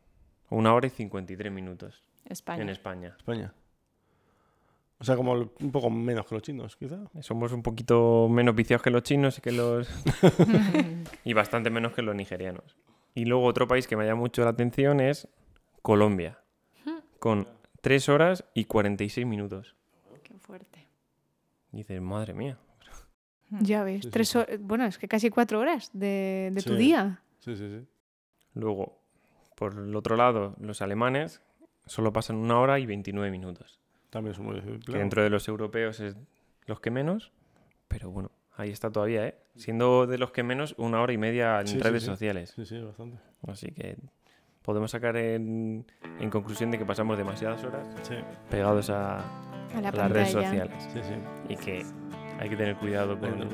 una hora y 53 minutos España. en España. España. O sea, como un poco menos que los chinos, quizá. Somos un poquito menos viciados que los chinos y que los. y bastante menos que los nigerianos. Y luego otro país que me llama mucho la atención es Colombia. Con 3 horas y 46 minutos. Qué fuerte. Y dices, madre mía. Ya ves, Sí, tres sí. hor- bueno, es que casi cuatro horas de, de tu día. Sí, sí, sí. Luego, por el otro lado, los alemanes solo pasan una hora y 29 minutos. También es muy Que disciplinado. dentro de los europeos es los que menos, pero bueno, ahí está todavía, ¿eh? Siendo de los que menos, una hora y media en Sí, redes sí. sociales. Sí, sí, bastante. Así que podemos sacar en, en conclusión de que pasamos demasiadas horas Sí, pegados a, A la a las redes sociales sí, sí. y que hay que tener cuidado que con...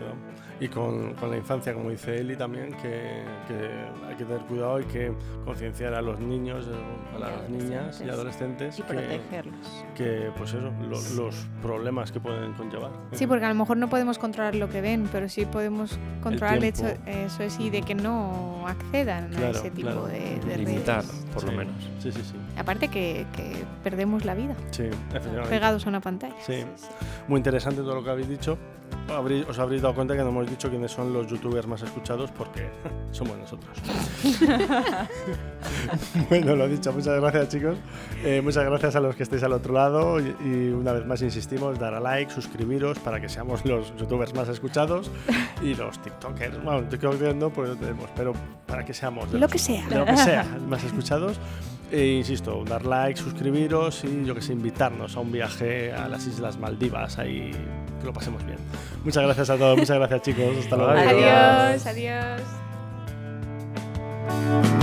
Y con, con la infancia, como dice Eli también, que, que hay que tener cuidado y que concienciar a los niños, eh, a las niñas y adolescentes Y que, protegerlos. que, pues eso, lo- los problemas que pueden conllevar. Sí, porque a lo mejor no podemos controlar lo que ven, pero sí podemos controlar el, hecho, tiempo. eso es, y de que no accedan a Claro, ese tipo claro. de, de Limitar, redes. por lo Sí. menos. Sí, sí, sí. Aparte que, que perdemos la vida Sí, efectivamente. pegados a una pantalla. Sí. Muy interesante todo lo que habéis dicho. Os habréis dado cuenta que no hemos dicho quiénes son los youtubers más escuchados porque somos nosotros. bueno, lo dicho, muchas gracias chicos. Eh, muchas gracias a los que estéis al otro lado y, y una vez más insistimos, dar a like, suscribiros para que seamos los youtubers más escuchados y los tiktokers, bueno, tiktokers no, pues no tenemos, pero para que seamos Lo los- que sea. de lo que sea, más escuchados. E insisto, dar like, suscribiros y yo que sé, invitarnos a un viaje a las Islas Maldivas, ahí que lo pasemos bien. Muchas gracias a todos, muchas gracias chicos, hasta luego. Adiós. Adiós, adiós.